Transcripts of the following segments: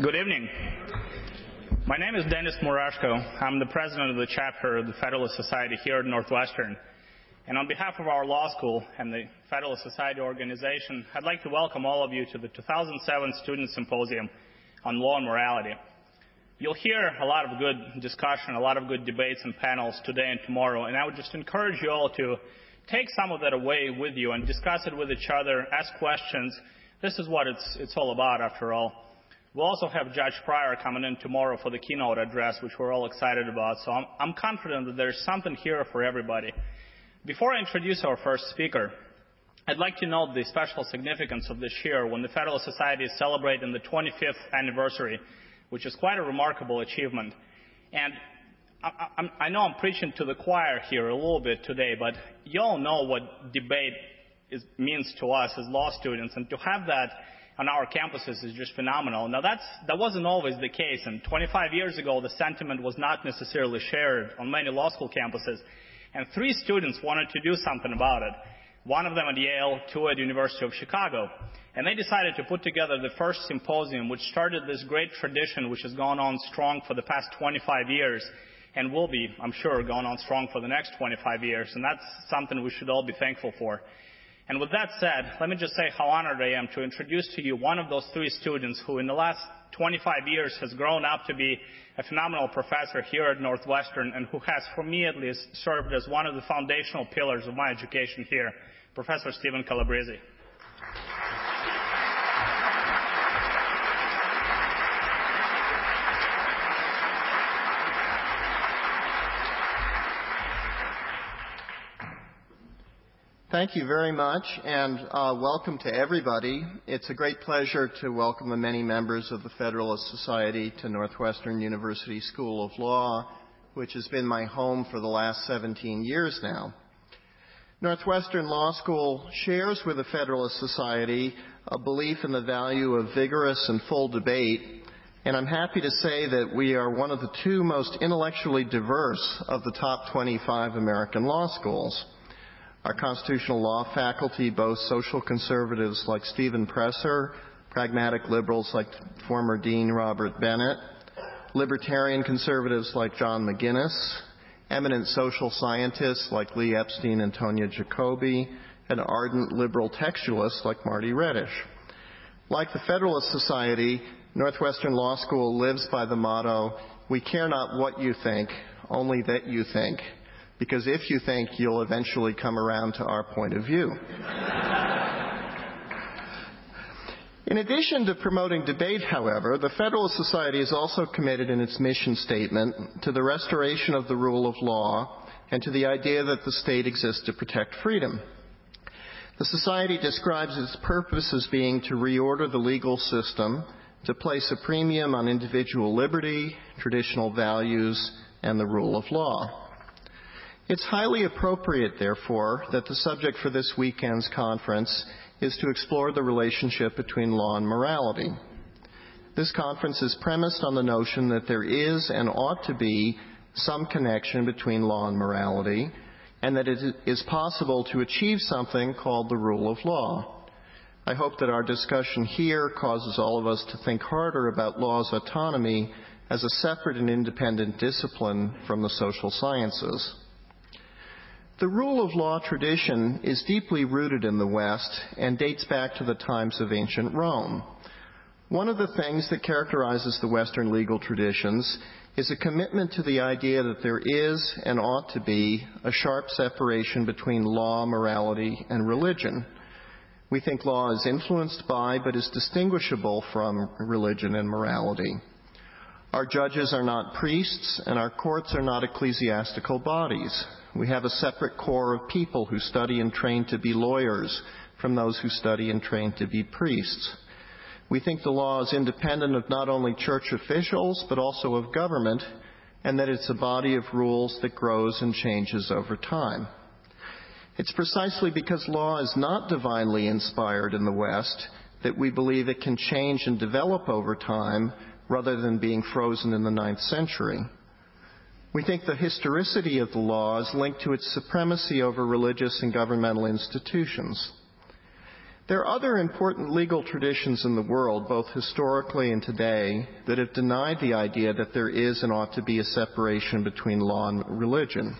Good evening. My name is Dennis Murashko. I'm the president of the chapter of the Federalist Society here at Northwestern. And on behalf of our law school and the Federalist Society organization, I'd like to welcome all of you to the 2007 Student Symposium on Law and Morality. You'll hear a lot of good discussion, a lot of good debates and panels today and tomorrow, and I would just encourage you all to take some of that away with you and discuss it with each other, ask questions. This is what it's, it's all about, after all. We'll also have Judge Pryor coming in tomorrow for the keynote address, which we're all excited about. So I'm, I'm confident that there's something here for everybody. Before I introduce our first speaker, I'd like to note the special significance of this year when the Federalist Society is celebrating the 25th anniversary, which is quite a remarkable achievement. And I, I, I know I'm preaching to the choir here a little bit today, but you all know what debate is, means to us as law students, and to have that on our campuses is just phenomenal. Now that wasn't always the case, and 25 years ago the sentiment was not necessarily shared on many law school campuses, and three students wanted to do something about it. One of them at Yale, two at University of Chicago. And they decided to put together the first symposium which started this great tradition which has gone on strong for the past 25 years and will be, I'm sure, going on strong for the next 25 years. And that's something we should all be thankful for. And with that said, let me just say how honored I am to introduce to you one of those three students who in the last 25 years has grown up to be a phenomenal professor here at Northwestern and who has, for me at least, served as one of the foundational pillars of my education here, Professor Steven Calabresi. Thank you very much, and uh, welcome to everybody. It's a great pleasure to welcome the many members of the Federalist Society to Northwestern University School of Law, which has been my home for the last 17 years now. Northwestern Law School shares with the Federalist Society a belief in the value of vigorous and full debate, and I'm happy to say that we are one of the two most intellectually diverse of the top 25 American law schools. Our constitutional law faculty boasts social conservatives like Stephen Presser, pragmatic liberals like former Dean Robert Bennett, libertarian conservatives like John McGinnis, eminent social scientists like Lee Epstein and Tonja Jacobi, and ardent liberal textualists like Marty Redish. Like the Federalist Society, Northwestern Law School lives by the motto, we care not what you think, only that you think because if you think you'll eventually come around to our point of view. In addition to promoting debate, however, the Federalist Society is also committed in its mission statement to the restoration of the rule of law and to the idea that the state exists to protect freedom. The Society describes its purpose as being to reorder the legal system, to place a premium on individual liberty, traditional values, and the rule of law. It's highly appropriate, therefore, that the subject for this weekend's conference is to explore the relationship between law and morality. This conference is premised on the notion that there is and ought to be some connection between law and morality, and that it is possible to achieve something called the rule of law. I hope that our discussion here causes all of us to think harder about law's autonomy as a separate and independent discipline from the social sciences. The rule of law tradition is deeply rooted in the West and dates back to the times of ancient Rome. One of the things that characterizes the Western legal traditions is a commitment to the idea that there is and ought to be a sharp separation between law, morality, and religion. We think law is influenced by but is distinguishable from religion and morality. Our judges are not priests and our courts are not ecclesiastical bodies. We have a separate corps of people who study and train to be lawyers from those who study and train to be priests. We think the law is independent of not only church officials, but also of government, and that it's a body of rules that grows and changes over time. It's precisely because law is not divinely inspired in the West that we believe it can change and develop over time rather than being frozen in the ninth century. We think the historicity of the law is linked to its supremacy over religious and governmental institutions. There are other important legal traditions in the world, both historically and today, that have denied the idea that there is and ought to be a separation between law and religion.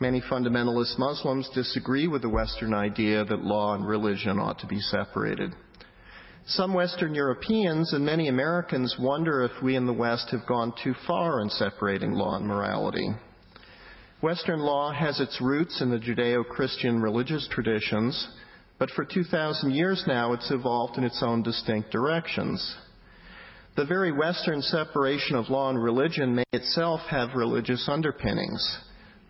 Many fundamentalist Muslims disagree with the Western idea that law and religion ought to be separated. Some Western Europeans and many Americans wonder if we in the West have gone too far in separating law and morality. Western law has its roots in the Judeo Christian religious traditions but for 2,000 years now, it's evolved in its own distinct directions. The very Western separation of law and religion may itself have religious underpinnings.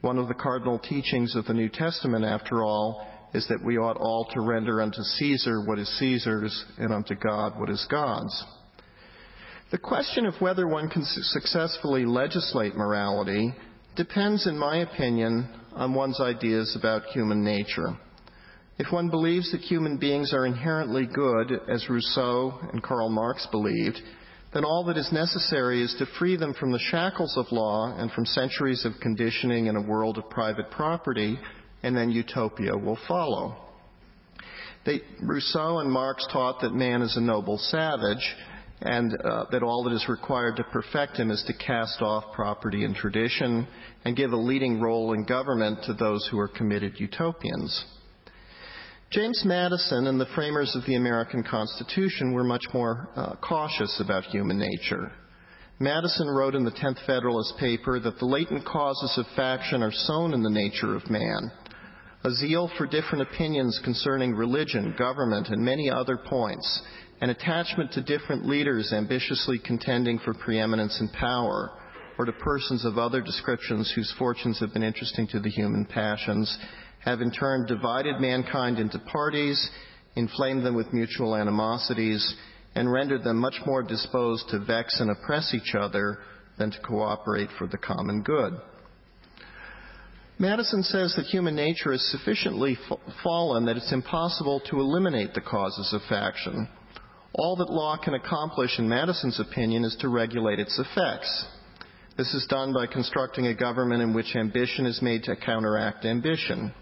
One of the cardinal teachings of the New Testament, after all, is that we ought all to render unto Caesar what is Caesar's and unto God what is God's. The question of whether one can successfully legislate morality depends, in my opinion, on one's ideas about human nature. If one believes that human beings are inherently good, as Rousseau and Karl Marx believed, then all that is necessary is to free them from the shackles of law and from centuries of conditioning in a world of private property, and then utopia will follow. They, Rousseau and Marx taught that man is a noble savage, and uh, that all that is required to perfect him is to cast off property and tradition and give a leading role in government to those who are committed utopians. James Madison and the framers of the American Constitution were much more uh, cautious about human nature. Madison wrote in the 10th Federalist paper that the latent causes of faction are sown in the nature of man. A zeal for different opinions concerning religion, government, and many other points, an attachment to different leaders ambitiously contending for preeminence and power, or to persons of other descriptions whose fortunes have been interesting to the human passions, have in turn divided mankind into parties, inflamed them with mutual animosities, and rendered them much more disposed to vex and oppress each other than to cooperate for the common good. Madison says that human nature is sufficiently fallen that it's impossible to eliminate the causes of faction. All that law can accomplish, in Madison's opinion, is to regulate its effects. This is done by constructing a government in which ambition is made to counteract ambition.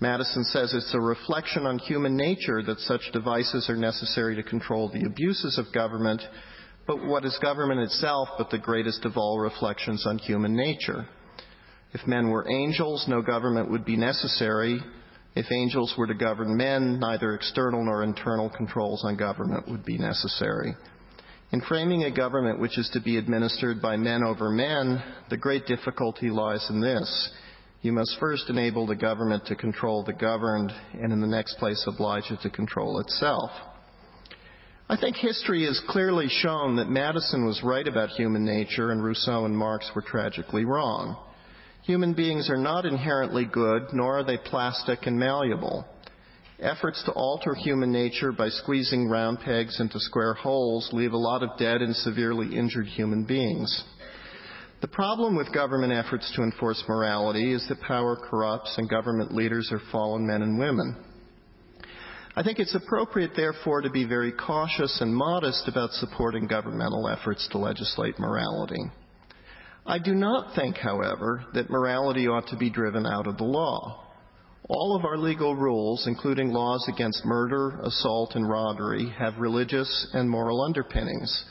Madison says it's a reflection on human nature that such devices are necessary to control the abuses of government, but what is government itself but the greatest of all reflections on human nature? If men were angels, no government would be necessary. If angels were to govern men, neither external nor internal controls on government would be necessary. In framing a government which is to be administered by men over men, the great difficulty lies in this. You must first enable the government to control the governed, and in the next place oblige it to control itself. I think history has clearly shown that Madison was right about human nature and Rousseau and Marx were tragically wrong. Human beings are not inherently good, nor are they plastic and malleable. Efforts to alter human nature by squeezing round pegs into square holes leave a lot of dead and severely injured human beings. The problem with government efforts to enforce morality is that power corrupts and government leaders are fallen men and women. I think it's appropriate, therefore, to be very cautious and modest about supporting governmental efforts to legislate morality. I do not think, however, that morality ought to be driven out of the law. All of our legal rules, including laws against murder, assault, and robbery, have religious and moral underpinnings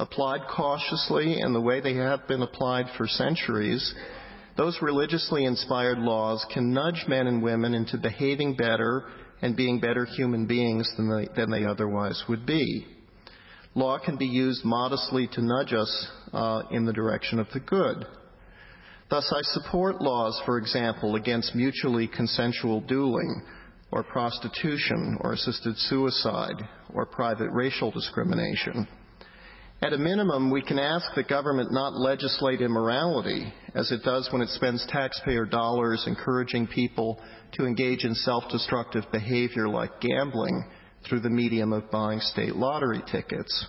applied cautiously in the way they have been applied for centuries, those religiously inspired laws can nudge men and women into behaving better and being better human beings than they, than they otherwise would be. Law can be used modestly to nudge us uh, in the direction of the good. Thus, I support laws, for example, against mutually consensual dueling, or prostitution, or assisted suicide, or private racial discrimination. At a minimum, we can ask the government not legislate immorality, as it does when it spends taxpayer dollars encouraging people to engage in self-destructive behavior like gambling through the medium of buying state lottery tickets.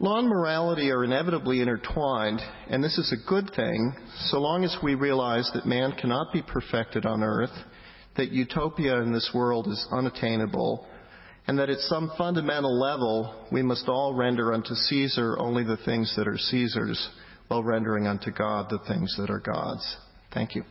Law and morality are inevitably intertwined, and this is a good thing so long as we realize that man cannot be perfected on earth, that utopia in this world is unattainable, and that at some fundamental level we must all render unto Caesar only the things that are Caesar's, while rendering unto God the things that are God's. Thank you.